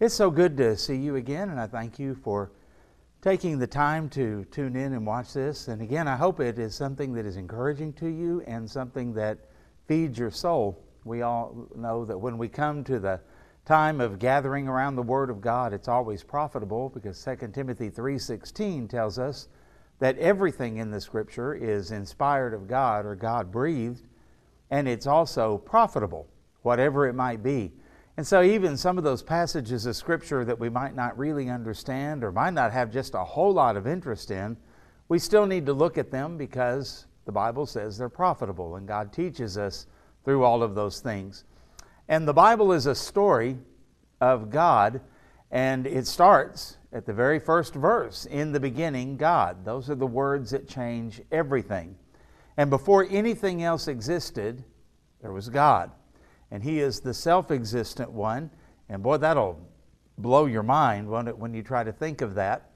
It's so good to see you again, and I thank you for taking the time to tune in and watch this. And again, I hope it is something that is encouraging to you and something that feeds your soul. We all know that when we come to the time of gathering around the word of God, it's always profitable because 2 Timothy 3:16 tells us that everything in the scripture is inspired of God or God breathed, and it's also profitable, whatever it might be. And so, even some of those passages of Scripture that we might not really understand or might not have just a whole lot of interest in, we still need to look at them because the Bible says they're profitable and God teaches us through all of those things. And the Bible is a story of God, and it starts at the very first verse In the beginning, God. Those are the words that change everything. And before anything else existed, there was God and He is the self existent one. And boy, that'll blow your mind won't it, when you try to think of that.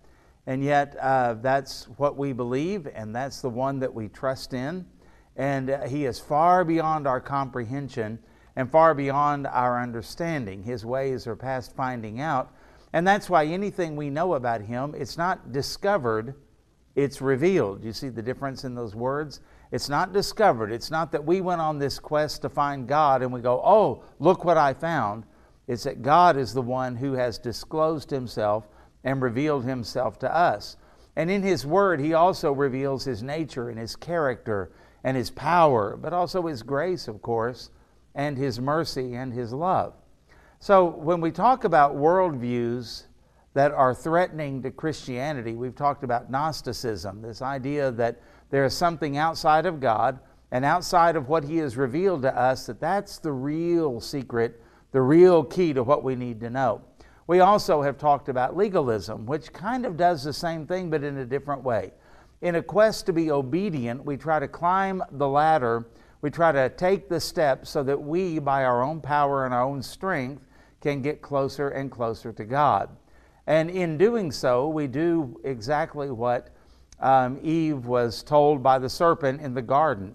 And yet, uh, that's what we believe, and that's the one that we trust in. And uh, He is far beyond our comprehension and far beyond our understanding. His ways are past finding out. And that's why anything we know about Him, it's not discovered, it's revealed. You see the difference in those words? It's not discovered. It's not that we went on this quest to find God and we go, oh, look what I found. It's that God is the one who has disclosed himself and revealed himself to us. And in his word, he also reveals his nature and his character and his power, but also his grace, of course, and his mercy and his love. So when we talk about worldviews that are threatening to Christianity, we've talked about Gnosticism, this idea that there is something outside of God and outside of what He has revealed to us that that's the real secret, the real key to what we need to know. We also have talked about legalism, which kind of does the same thing but in a different way. In a quest to be obedient, we try to climb the ladder, we try to take the steps so that we, by our own power and our own strength, can get closer and closer to God. And in doing so, we do exactly what um, Eve was told by the serpent in the garden.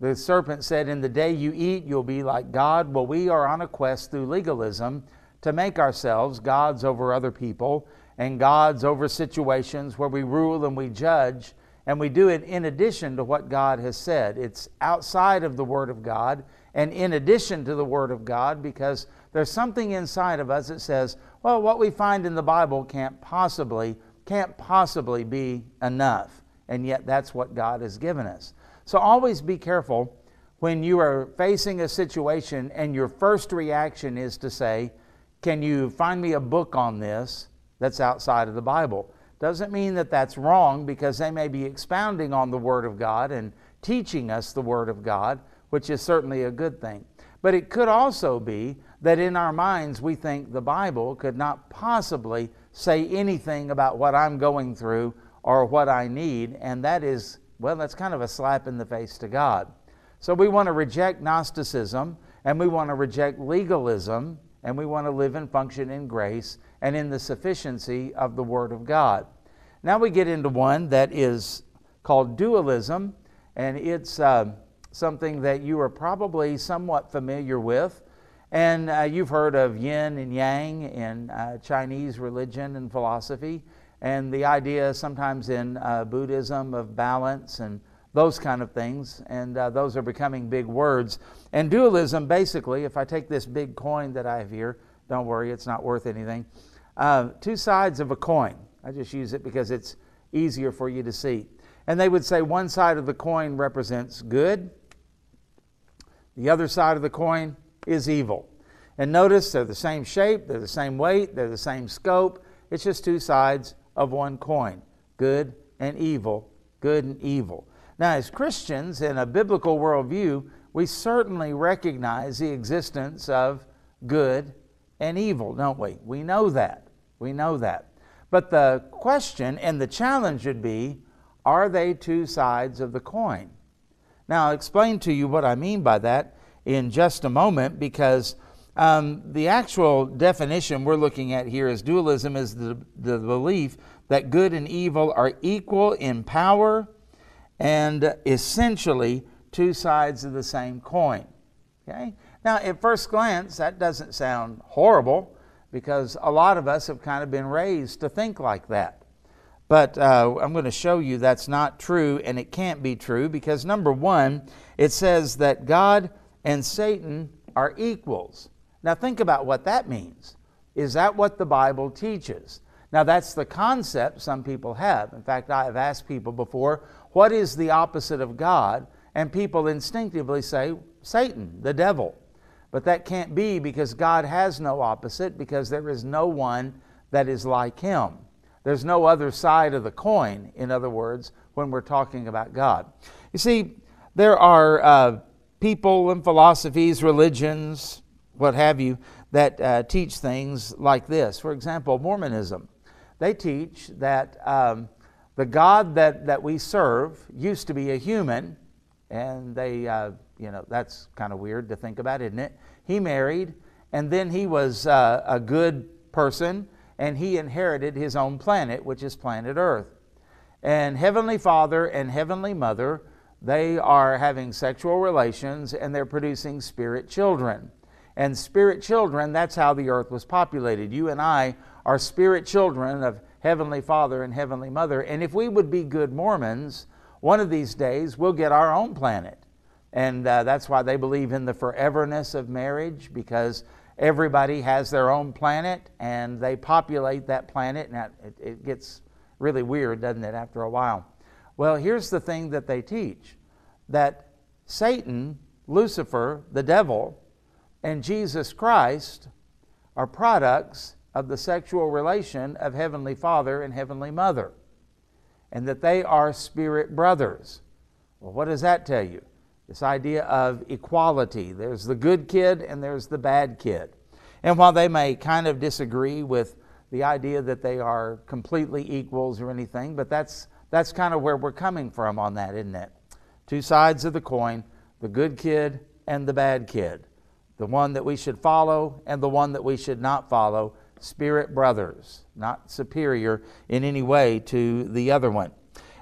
The serpent said, In the day you eat, you'll be like God. Well, we are on a quest through legalism to make ourselves gods over other people and gods over situations where we rule and we judge, and we do it in addition to what God has said. It's outside of the Word of God and in addition to the Word of God because there's something inside of us that says, well, what we find in the Bible can't possibly can't possibly be enough. And yet, that's what God has given us. So, always be careful when you are facing a situation and your first reaction is to say, Can you find me a book on this that's outside of the Bible? Doesn't mean that that's wrong because they may be expounding on the Word of God and teaching us the Word of God, which is certainly a good thing. But it could also be that in our minds we think the Bible could not possibly say anything about what I'm going through or what I need, and that is, well, that's kind of a slap in the face to God. So we want to reject Gnosticism, and we want to reject legalism, and we want to live and function in grace and in the sufficiency of the Word of God. Now we get into one that is called dualism, and it's uh, something that you are probably somewhat familiar with. And uh, you've heard of yin and yang in uh, Chinese religion and philosophy, and the idea sometimes in uh, Buddhism of balance and those kind of things. And uh, those are becoming big words. And dualism, basically, if I take this big coin that I have here, don't worry, it's not worth anything. Uh, two sides of a coin. I just use it because it's easier for you to see. And they would say one side of the coin represents good, the other side of the coin is evil. And notice they're the same shape, they're the same weight, they're the same scope. It's just two sides of one coin good and evil, good and evil. Now, as Christians in a biblical worldview, we certainly recognize the existence of good and evil, don't we? We know that. We know that. But the question and the challenge would be are they two sides of the coin? Now, I'll explain to you what I mean by that in just a moment because um, the actual definition we're looking at here is dualism is the, the belief that good and evil are equal in power and essentially two sides of the same coin. Okay? Now, at first glance, that doesn't sound horrible. because a lot of us have kind of been raised to think like that. But uh, I'm going to show you that's not true and it can't be true because, number one, it says that God and Satan are equals. Now, think about what that means. Is that what the Bible teaches? Now, that's the concept some people have. In fact, I have asked people before, what is the opposite of God? And people instinctively say, Satan, the devil. But that can't be because God has no opposite, because there is no one that is like him. There's no other side of the coin, in other words, when we're talking about God. You see, there are uh, people and philosophies, religions, what have you, that uh, teach things like this. For example, Mormonism. They teach that um, the God that, that we serve used to be a human, and they, uh, you know, that's kind of weird to think about, isn't it? He married, and then he was uh, a good person, and he inherited his own planet, which is planet Earth. And Heavenly Father and Heavenly Mother, they are having sexual relations and they're producing spirit children. And spirit children, that's how the earth was populated. You and I are spirit children of Heavenly Father and Heavenly Mother. And if we would be good Mormons, one of these days we'll get our own planet. And uh, that's why they believe in the foreverness of marriage because everybody has their own planet and they populate that planet. And it, it gets really weird, doesn't it, after a while? Well, here's the thing that they teach that Satan, Lucifer, the devil, and Jesus Christ are products of the sexual relation of Heavenly Father and Heavenly Mother, and that they are spirit brothers. Well, what does that tell you? This idea of equality. There's the good kid and there's the bad kid. And while they may kind of disagree with the idea that they are completely equals or anything, but that's, that's kind of where we're coming from on that, isn't it? Two sides of the coin the good kid and the bad kid, the one that we should follow and the one that we should not follow. Spirit brothers, not superior in any way to the other one.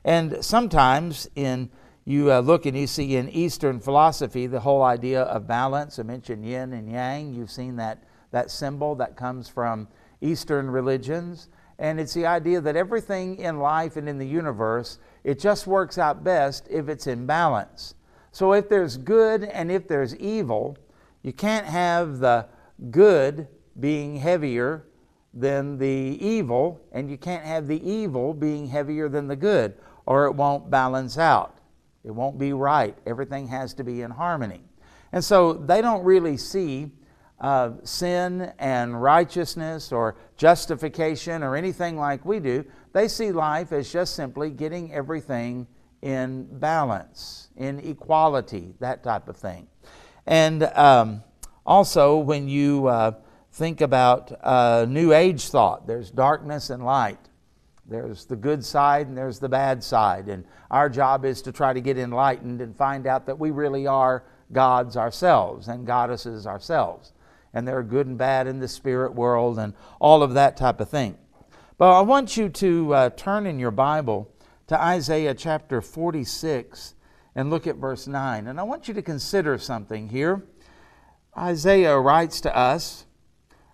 And sometimes in you uh, look and you see in Eastern philosophy the whole idea of balance. I mentioned yin and yang. You've seen that, that symbol that comes from Eastern religions. And it's the idea that everything in life and in the universe, it just works out best if it's in balance. So if there's good and if there's evil, you can't have the good being heavier than the evil, and you can't have the evil being heavier than the good, or it won't balance out. It won't be right. Everything has to be in harmony. And so they don't really see uh, sin and righteousness or justification or anything like we do. They see life as just simply getting everything in balance, in equality, that type of thing. And um, also, when you uh, think about uh, New Age thought, there's darkness and light. There's the good side and there's the bad side. And our job is to try to get enlightened and find out that we really are gods ourselves and goddesses ourselves. And there are good and bad in the spirit world and all of that type of thing. But I want you to uh, turn in your Bible to Isaiah chapter 46 and look at verse 9. And I want you to consider something here. Isaiah writes to us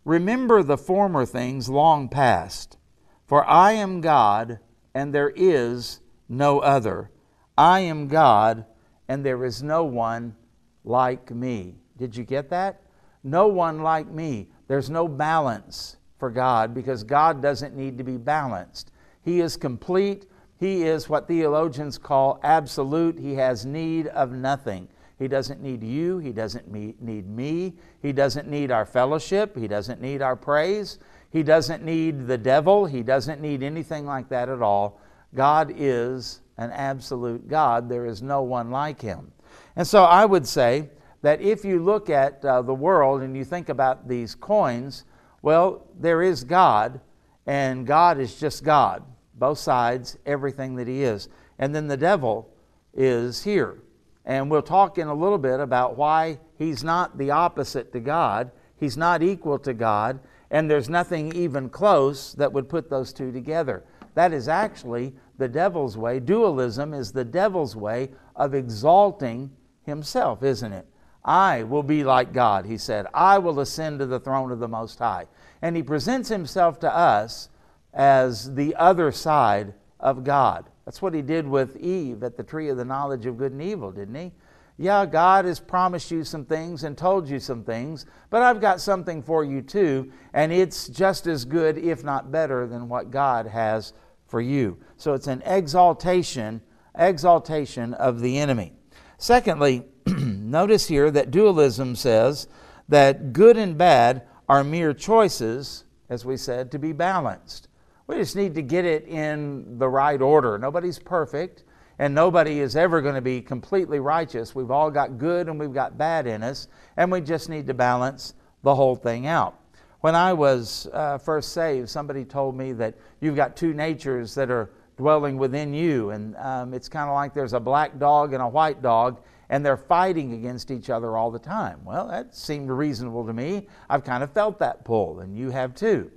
Remember the former things long past, for I am God, and there is no other. I am God, and there is no one like me. Did you get that? No one like me. There's no balance for God because God doesn't need to be balanced. He is complete he is what theologians call absolute. He has need of nothing. He doesn't need you. He doesn't need me. He doesn't need our fellowship. He doesn't need our praise. He doesn't need the devil. He doesn't need anything like that at all. God is an absolute God. There is no one like him. And so I would say that if you look at uh, the world and you think about these coins, well, there is God, and God is just God both sides, everything that he is. And then the devil is here. And we'll talk in a little bit about why he's not the opposite to God, he's not equal to God, and there's nothing even close that would put those two together. That is actually the devil's way. Dualism is the devil's way of exalting himself, isn't it? I will be like God, he said. I will ascend to the throne of the Most High. And he presents himself to us as the other side of God. That's what he did with Eve at the tree of the knowledge of good and evil, didn't he? Yeah, God has promised you some things and told you some things, but I've got something for you too, and it's just as good, if not better, than what God has for you. So it's an exaltation, exaltation of the enemy. Secondly, notice here that dualism says that good and bad are mere choices, as we said, to be balanced. We just need to get it in the right order. Nobody's perfect and nobody is ever going to be completely righteous. We've all got good and we've got bad in us, and we just need to balance the whole thing out. When I was uh, first saved, somebody told me that you've got two natures that are dwelling within you, and um, it's kind of like there's a black dog and a white dog, and they're fighting against each other all the time. Well, that seemed reasonable to me. I've kind of felt that pull, and you have too.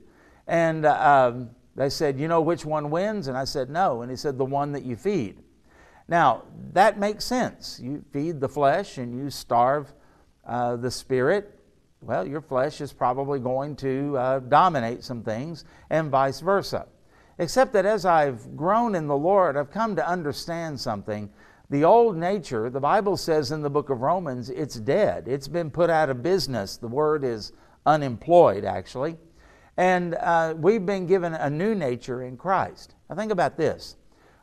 And uh, um, they said, You know which one wins? And I said, No. And he said, The one that you feed. Now, that makes sense. You feed the flesh and you starve uh, the spirit. Well, your flesh is probably going to uh, dominate some things, and vice versa. Except that as I've grown in the Lord, I've come to understand something. The old nature, the Bible says in the book of Romans, it's dead. It's been put out of business. The word is unemployed, actually. And uh, we've been given a new nature in Christ. Now, think about this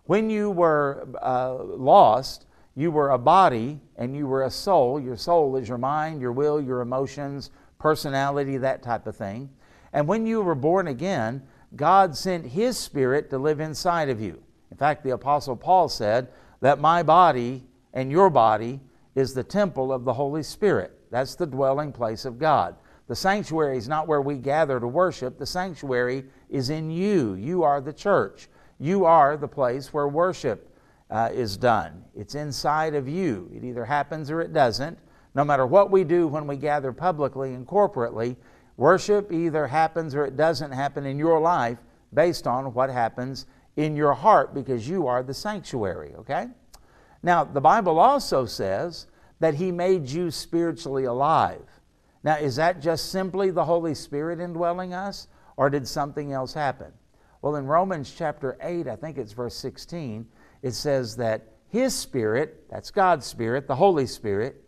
when you were uh, lost, you were a body and you were a soul. Your soul is your mind, your will, your emotions, personality, that type of thing. And when you were born again, God sent His Spirit to live inside of you. In fact, the Apostle Paul said that my body and your body is the temple of the Holy Spirit. That's the dwelling place of God. The sanctuary is not where we gather to worship, the sanctuary is in you. You are the church. You are the place where worship uh, is done. It's inside of you. It either happens or it doesn't. No matter what we do when we gather publicly and corporately, worship either happens or it doesn't happen in your life based on what happens in your heart because you are the sanctuary, okay? Now, the Bible also says that He made you spiritually alive. Now, is that just simply the Holy Spirit indwelling us, or did something else happen? Well, in Romans chapter 8, I think it's verse 16, it says that His Spirit, that's God's Spirit, the Holy Spirit,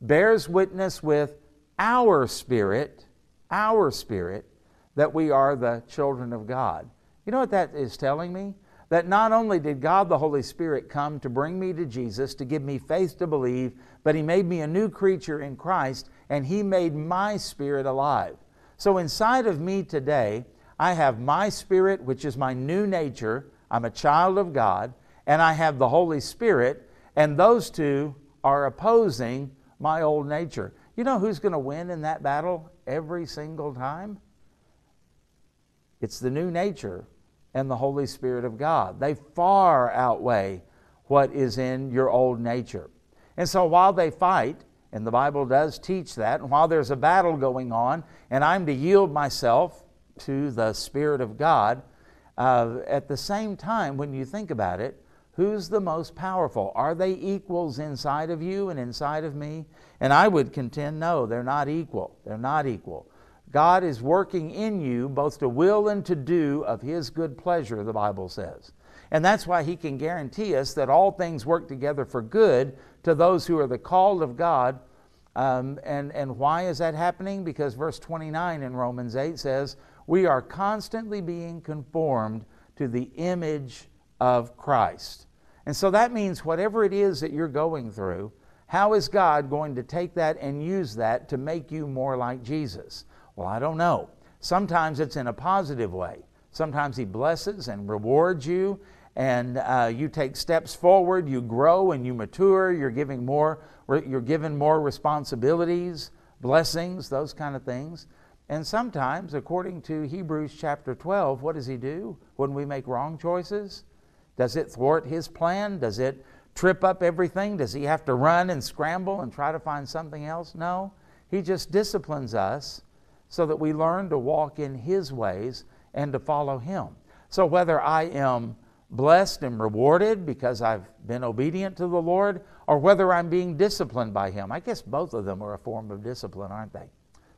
bears witness with our spirit, our spirit, that we are the children of God. You know what that is telling me? That not only did God the Holy Spirit come to bring me to Jesus, to give me faith to believe, but He made me a new creature in Christ, and He made my spirit alive. So inside of me today, I have my spirit, which is my new nature. I'm a child of God, and I have the Holy Spirit, and those two are opposing my old nature. You know who's going to win in that battle every single time? It's the new nature and the Holy Spirit of God. They far outweigh what is in your old nature. And so while they fight, and the Bible does teach that, and while there's a battle going on, and I'm to yield myself to the Spirit of God. Uh, at the same time, when you think about it, who's the most powerful? Are they equals inside of you and inside of me? And I would contend, no, they're not equal. They're not equal. God is working in you both to will and to do of His good pleasure, the Bible says. And that's why He can guarantee us that all things work together for good to those who are the called of God. Um, and, and why is that happening? Because verse 29 in Romans 8 says, we are constantly being conformed to the image of Christ. And so that means whatever it is that you're going through, how is God going to take that and use that to make you more like Jesus? Well, I don't know. Sometimes it's in a positive way. Sometimes He blesses and rewards you, and uh, you take steps forward. You grow and you mature. You're giving more. You're given more responsibilities, blessings, those kind of things. And sometimes, according to Hebrews chapter 12, what does he do when we make wrong choices? Does it thwart his plan? Does it trip up everything? Does he have to run and scramble and try to find something else? No. He just disciplines us so that we learn to walk in his ways and to follow him. So whether I am blessed and rewarded because I've been obedient to the Lord, or whether I'm being disciplined by Him. I guess both of them are a form of discipline, aren't they?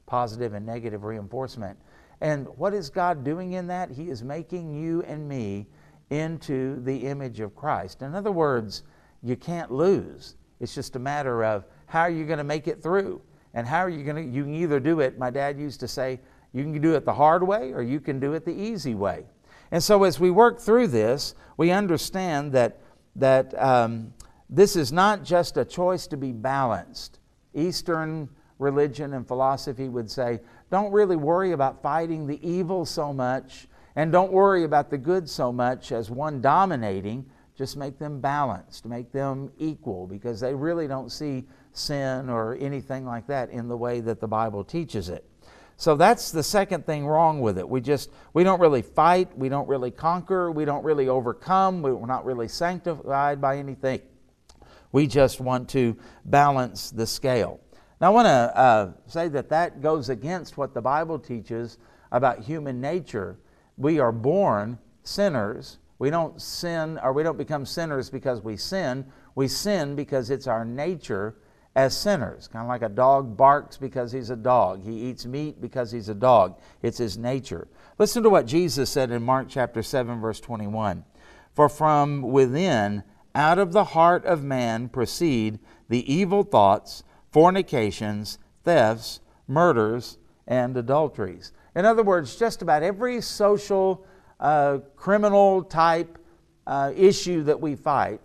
Positive and negative reinforcement. And what is God doing in that? He is making you and me into the image of Christ. In other words, you can't lose. It's just a matter of how are you going to make it through? And how are you going to, you can either do it, my dad used to say, you can do it the hard way or you can do it the easy way. And so as we work through this, we understand that, that um, this is not just a choice to be balanced. Eastern religion and philosophy would say, don't really worry about fighting the evil so much, and don't worry about the good so much as one dominating. Just make them balanced, make them equal, because they really don't see sin or anything like that in the way that the Bible teaches it. So that's the second thing wrong with it. We just we don't really fight, we don't really conquer, we don't really overcome, we're not really sanctified by anything. We just want to balance the scale. Now I want to uh, say that that goes against what the Bible teaches about human nature. We are born sinners. We don't sin or we don't become sinners because we sin. We sin because it's our nature as sinners. Kind of like a dog barks because he's a dog. He eats meat because he's a dog. It's his nature. Listen to what Jesus said in Mark chapter 7 verse 21. For from within out of the heart of man proceed the evil thoughts, fornications, thefts, murders, and adulteries. In other words, just about every social uh, criminal type uh, issue that we fight,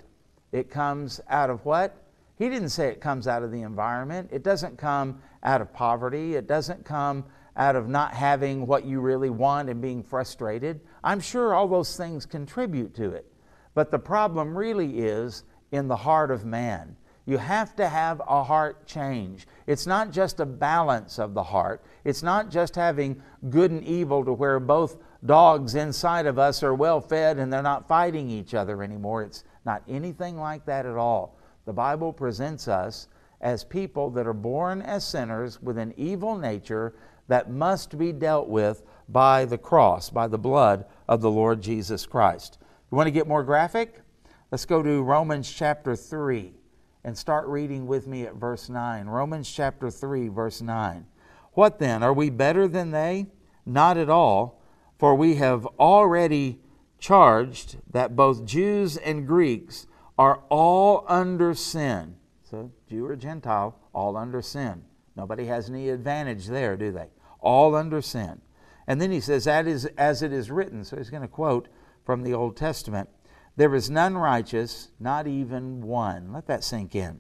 it comes out of what? He didn't say it comes out of the environment. It doesn't come out of poverty. It doesn't come out of not having what you really want and being frustrated. I'm sure all those things contribute to it. But the problem really is in the heart of man. You have to have a heart change. It's not just a balance of the heart. It's not just having good and evil to where both dogs inside of us are well fed and they're not fighting each other anymore. It's not anything like that at all. The Bible presents us as people that are born as sinners with an evil nature that must be dealt with by the cross, by the blood of the Lord Jesus Christ. You want to get more graphic? Let's go to Romans chapter 3 and start reading with me at verse 9. Romans chapter 3, verse 9. What then? Are we better than they? Not at all, for we have already charged that both Jews and Greeks are all under sin. So, Jew or Gentile, all under sin. Nobody has any advantage there, do they? All under sin. And then he says, that is as it is written. So he's going to quote from the Old Testament There is none righteous, not even one. Let that sink in.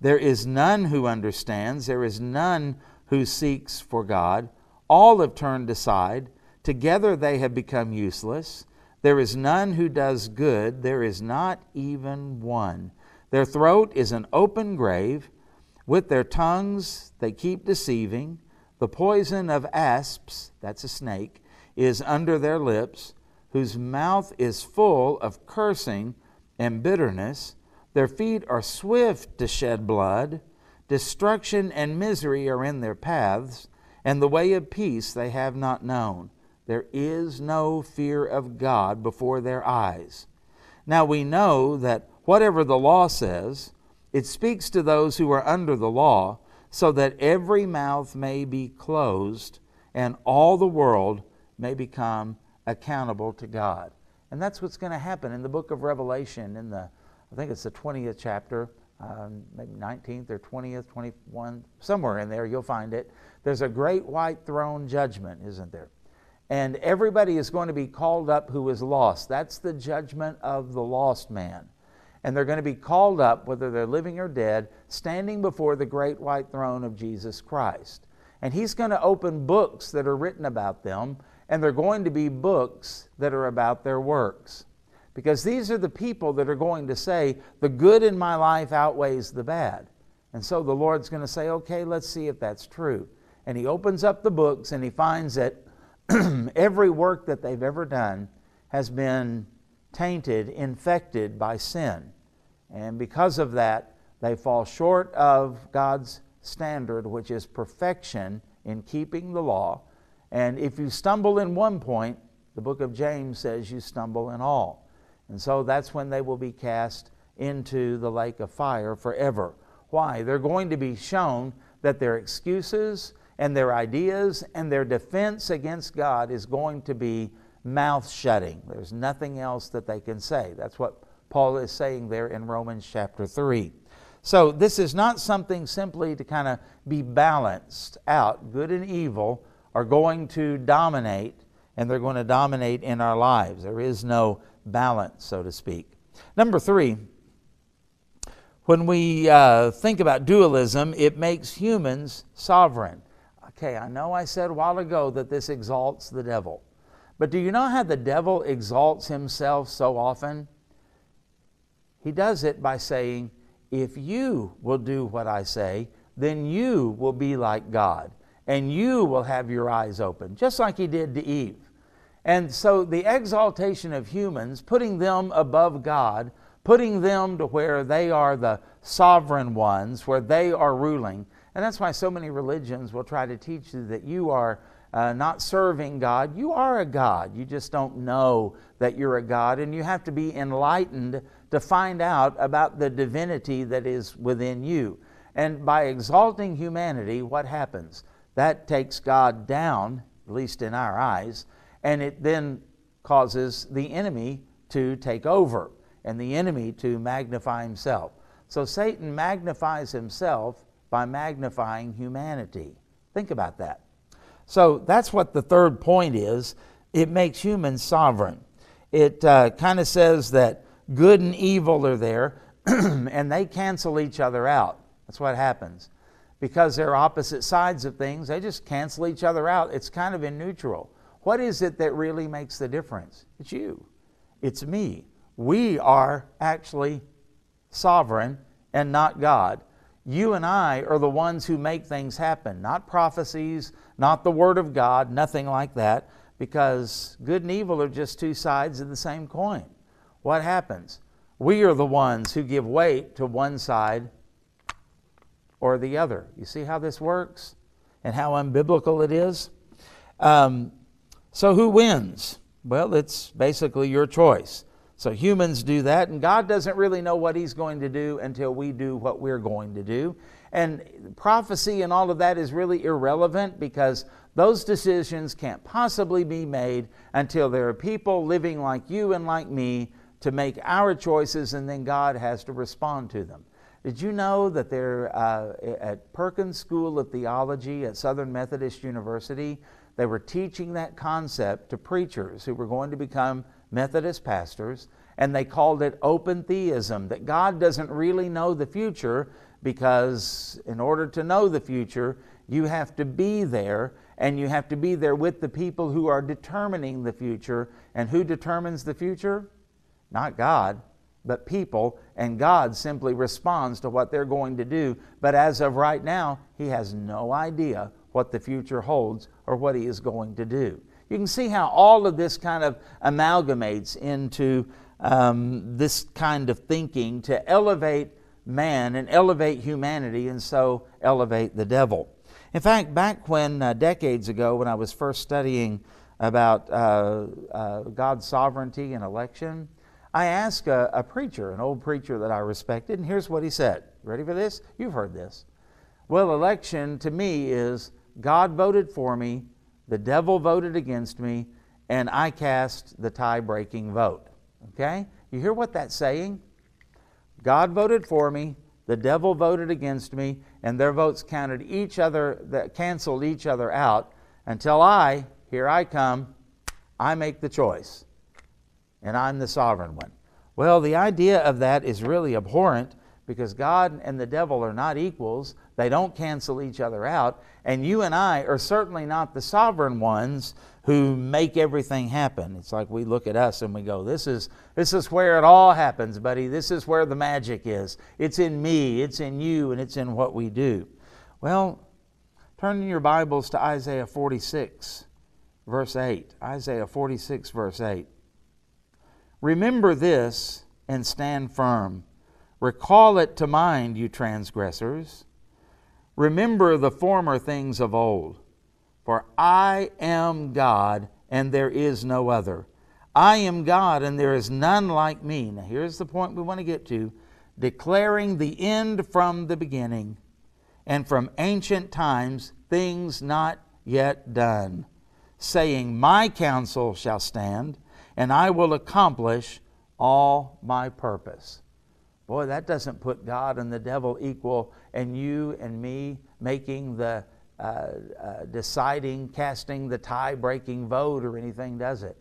There is none who understands, there is none who seeks for God. All have turned aside. Together they have become useless. There is none who does good, there is not even one. Their throat is an open grave. With their tongues they keep deceiving. The poison of asps, that's a snake, is under their lips, whose mouth is full of cursing and bitterness. Their feet are swift to shed blood. Destruction and misery are in their paths, and the way of peace they have not known. There is no fear of God before their eyes. Now we know that whatever the law says, it speaks to those who are under the law, so that every mouth may be closed and all the world may become accountable to God. And that's what's going to happen in the book of Revelation, in the, I think it's the 20th chapter, um, maybe 19th or 20th, 21, somewhere in there, you'll find it. There's a great white throne judgment, isn't there? And everybody is going to be called up who is lost. That's the judgment of the lost man. And they're going to be called up, whether they're living or dead, standing before the great white throne of Jesus Christ. And He's going to open books that are written about them, and they're going to be books that are about their works. Because these are the people that are going to say, the good in my life outweighs the bad. And so the Lord's going to say, okay, let's see if that's true. And He opens up the books and He finds that every work that they've ever done has been tainted, infected by sin. And because of that, they fall short of God's standard, which is perfection in keeping the law. And if you stumble in one point, the book of James says you stumble in all. And so that's when they will be cast into the lake of fire forever. Why? They're going to be shown that their excuses and their ideas and their defense against God is going to be mouth shutting. There's nothing else that they can say. That's what Paul is saying there in Romans chapter 3. So, this is not something simply to kind of be balanced out. Good and evil are going to dominate, and they're going to dominate in our lives. There is no balance, so to speak. Number three, when we uh, think about dualism, it makes humans sovereign. Okay, I know I said a while ago that this exalts the devil. But do you know how the devil exalts himself so often? He does it by saying, If you will do what I say, then you will be like God, and you will have your eyes open, just like he did to Eve. And so the exaltation of humans, putting them above God, putting them to where they are the sovereign ones, where they are ruling. And that's why so many religions will try to teach you that you are uh, not serving God. You are a God. You just don't know that you're a God, and you have to be enlightened to find out about the divinity that is within you. And by exalting humanity, what happens? That takes God down, at least in our eyes, and it then causes the enemy to take over and the enemy to magnify himself. So Satan magnifies himself by magnifying humanity. Think about that. So that's what the third point is. It makes humans sovereign. It uh, kind of says that good and evil are there, and they cancel each other out. That's what happens. Because they're opposite sides of things, they just cancel each other out. It's kind of in neutral. What is it that really makes the difference? It's you, it's me. We are actually sovereign and not God. You and I are the ones who make things happen, not prophecies, not the Word of God, nothing like that, because good and evil are just two sides of the same coin. What happens? We are the ones who give weight to one side or the other. You see how this works and how unbiblical it is? Um, so, who wins? Well, it's basically your choice. So humans do that, and God doesn't really know what He's going to do until we do what we're going to do. And prophecy and all of that is really irrelevant because those decisions can't possibly be made until there are people living like you and like me to make our choices, and then God has to respond to them. Did you know that there uh, at Perkins School of Theology at Southern Methodist University, they were teaching that concept to preachers who were going to become Methodist pastors, and they called it open theism that God doesn't really know the future because, in order to know the future, you have to be there and you have to be there with the people who are determining the future. And who determines the future? Not God, but people. And God simply responds to what they're going to do. But as of right now, He has no idea what the future holds or what He is going to do. You can see how all of this kind of amalgamates into um, this kind of thinking to elevate man and elevate humanity and so elevate the devil. In fact, back when uh, decades ago, when I was first studying about uh, uh, God's sovereignty and election, I asked a, a, preacher, an old preacher that I respected, and here's what he said. Ready for this? You've heard this. Well, election to me is God voted for me, the devil voted against me, and I cast the tie breaking vote. Okay? You hear what that's saying? God voted for me, the devil voted against me, and their votes counted each other, that canceled each other out until I, here I come, I make the choice. And I'm the sovereign one. Well, the idea of that is really abhorrent because God and the devil are not equals. They don't cancel each other out. And you and I are certainly not the sovereign ones who make everything happen. It's like we look at us and we go, this is, this is where it all happens, buddy. This is where the magic is. It's in me, it's in you, and it's in what we do. Well, turn in your Bibles to Isaiah 46, verse 8. Isaiah 46, verse 8. Remember this and stand firm. Recall it to mind, you transgressors. Remember the former things of old. For I am God, and there is no other. I am God, and there is none like me. Now, here's the point we want to get to. declaring the end from the beginning, and from ancient times things not yet done, saying, My counsel shall stand, and I will accomplish all my purpose. Boy, that doesn't put God and the devil equal, and you and me making the uh, uh, deciding, casting the tie breaking vote or anything, does it?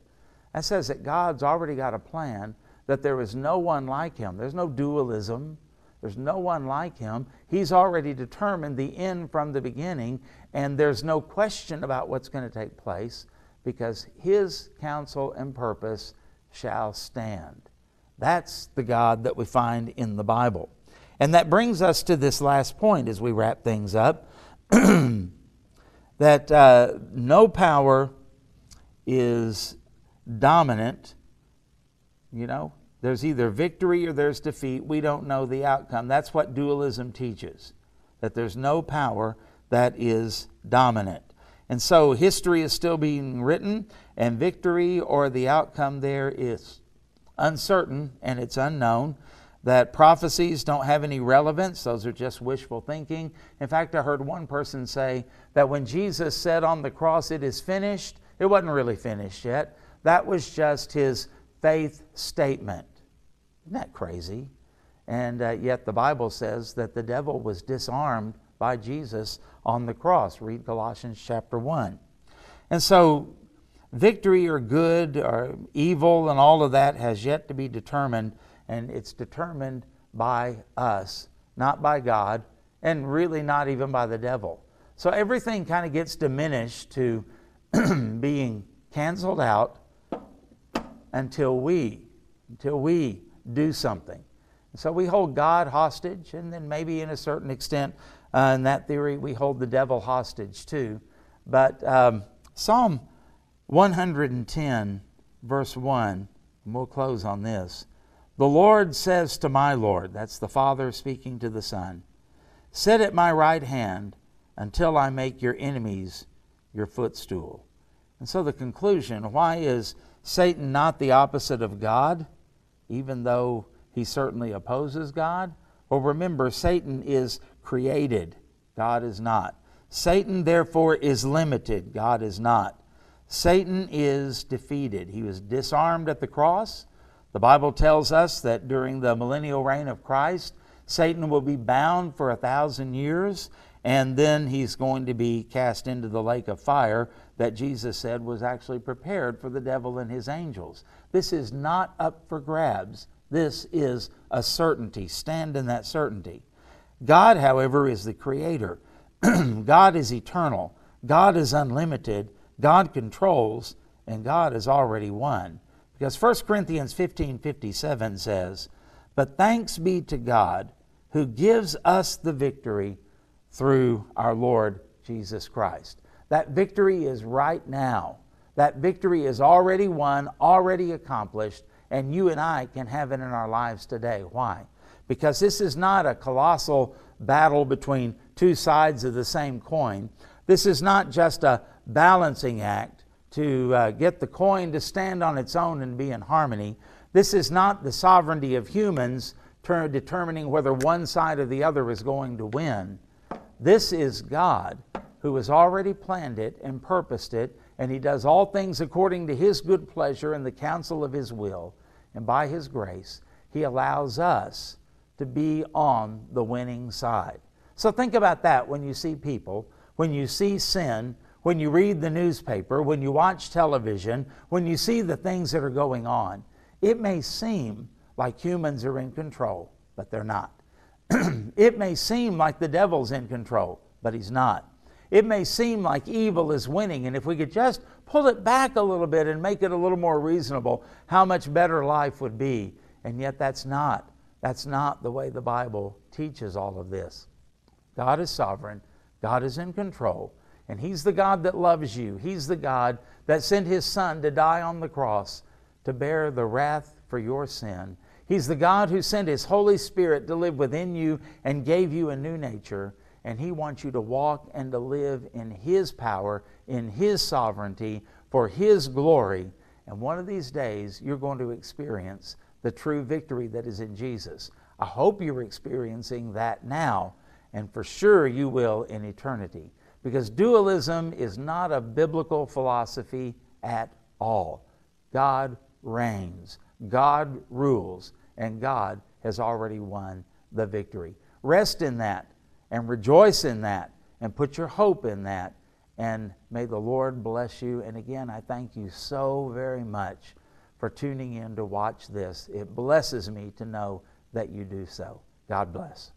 That says that God's already got a plan, that there is no one like Him. There's no dualism, there's no one like Him. He's already determined the end from the beginning, and there's no question about what's going to take place because His counsel and purpose shall stand. That's the God that we find in the Bible. And that brings us to this last point as we wrap things up that uh, no power is dominant. You know, there's either victory or there's defeat. We don't know the outcome. That's what dualism teaches, that there's no power that is dominant. And so history is still being written, and victory or the outcome there is uncertain and it's unknown. That prophecies don't have any relevance, those are just wishful thinking. In fact, I heard one person say that when Jesus said on the cross, It is finished, it wasn't really finished yet. That was just his faith statement. Isn't that crazy? And uh, yet the Bible says that the devil was disarmed by Jesus on the cross. Read Colossians chapter 1. And so victory or good or evil and all of that has yet to be determined, and it's determined by us, not by God, and really not even by the devil. So everything kind of gets diminished to being canceled out until we until we do something. So we hold God hostage, and then maybe in a certain extent, uh, in that theory, we hold the devil hostage too. But um, Psalm 110, verse 1, and we'll close on this. The Lord says to my Lord, that's the Father speaking to the Son, Sit at my right hand until I make your enemies your footstool. And so the conclusion why is Satan not the opposite of God, even though he certainly opposes God? Well, remember, Satan is created, God is not. Satan, therefore, is limited, God is not. Satan is defeated. He was disarmed at the cross. The Bible tells us that during the millennial reign of Christ, Satan will be bound for a thousand years, and then he's going to be cast into the lake of fire that Jesus said was actually prepared for the devil and his angels. This is not up for grabs. This is a certainty. Stand in that certainty. God, however, is the creator. God is eternal. God is unlimited. God controls, and God has already won. Because 1 Corinthians 15 57 says, But thanks be to God who gives us the victory through our Lord Jesus Christ. That victory is right now. That victory is already won, already accomplished, and you and I can have it in our lives today. Why? Because this is not a colossal battle between two sides of the same coin. This is not just a balancing act to uh, get the coin to stand on its own and be in harmony. This is not the sovereignty of humans ter- determining whether one side or the other is going to win. This is God who has already planned it and purposed it, and He does all things according to His good pleasure and the counsel of His will. And by His grace, He allows us to be on the winning side. So think about that when you see people, when you see sin, when you read the newspaper, when you watch television, when you see the things that are going on. It may seem like humans are in control, but they're not. it may seem like the devil's in control, but he's not. It may seem like evil is winning, and if we could just pull it back a little bit and make it a little more reasonable, how much better life would be. And yet, that's not. That's not the way the Bible teaches all of this. God is sovereign, God is in control, and He's the God that loves you. He's the God that sent His Son to die on the cross to bear the wrath for your sin. He's the God who sent His Holy Spirit to live within you and gave you a new nature. And He wants you to walk and to live in His power, in His sovereignty, for His glory. And one of these days, you're going to experience the true victory that is in Jesus. I hope you're experiencing that now, and for sure you will in eternity. Because dualism is not a biblical philosophy at all. God reigns, God rules, and God has already won the victory. Rest in that and rejoice in that and put your hope in that. And may the Lord bless you. And again, I thank you so very much for tuning in to watch this. It blesses me to know that you do so. God bless.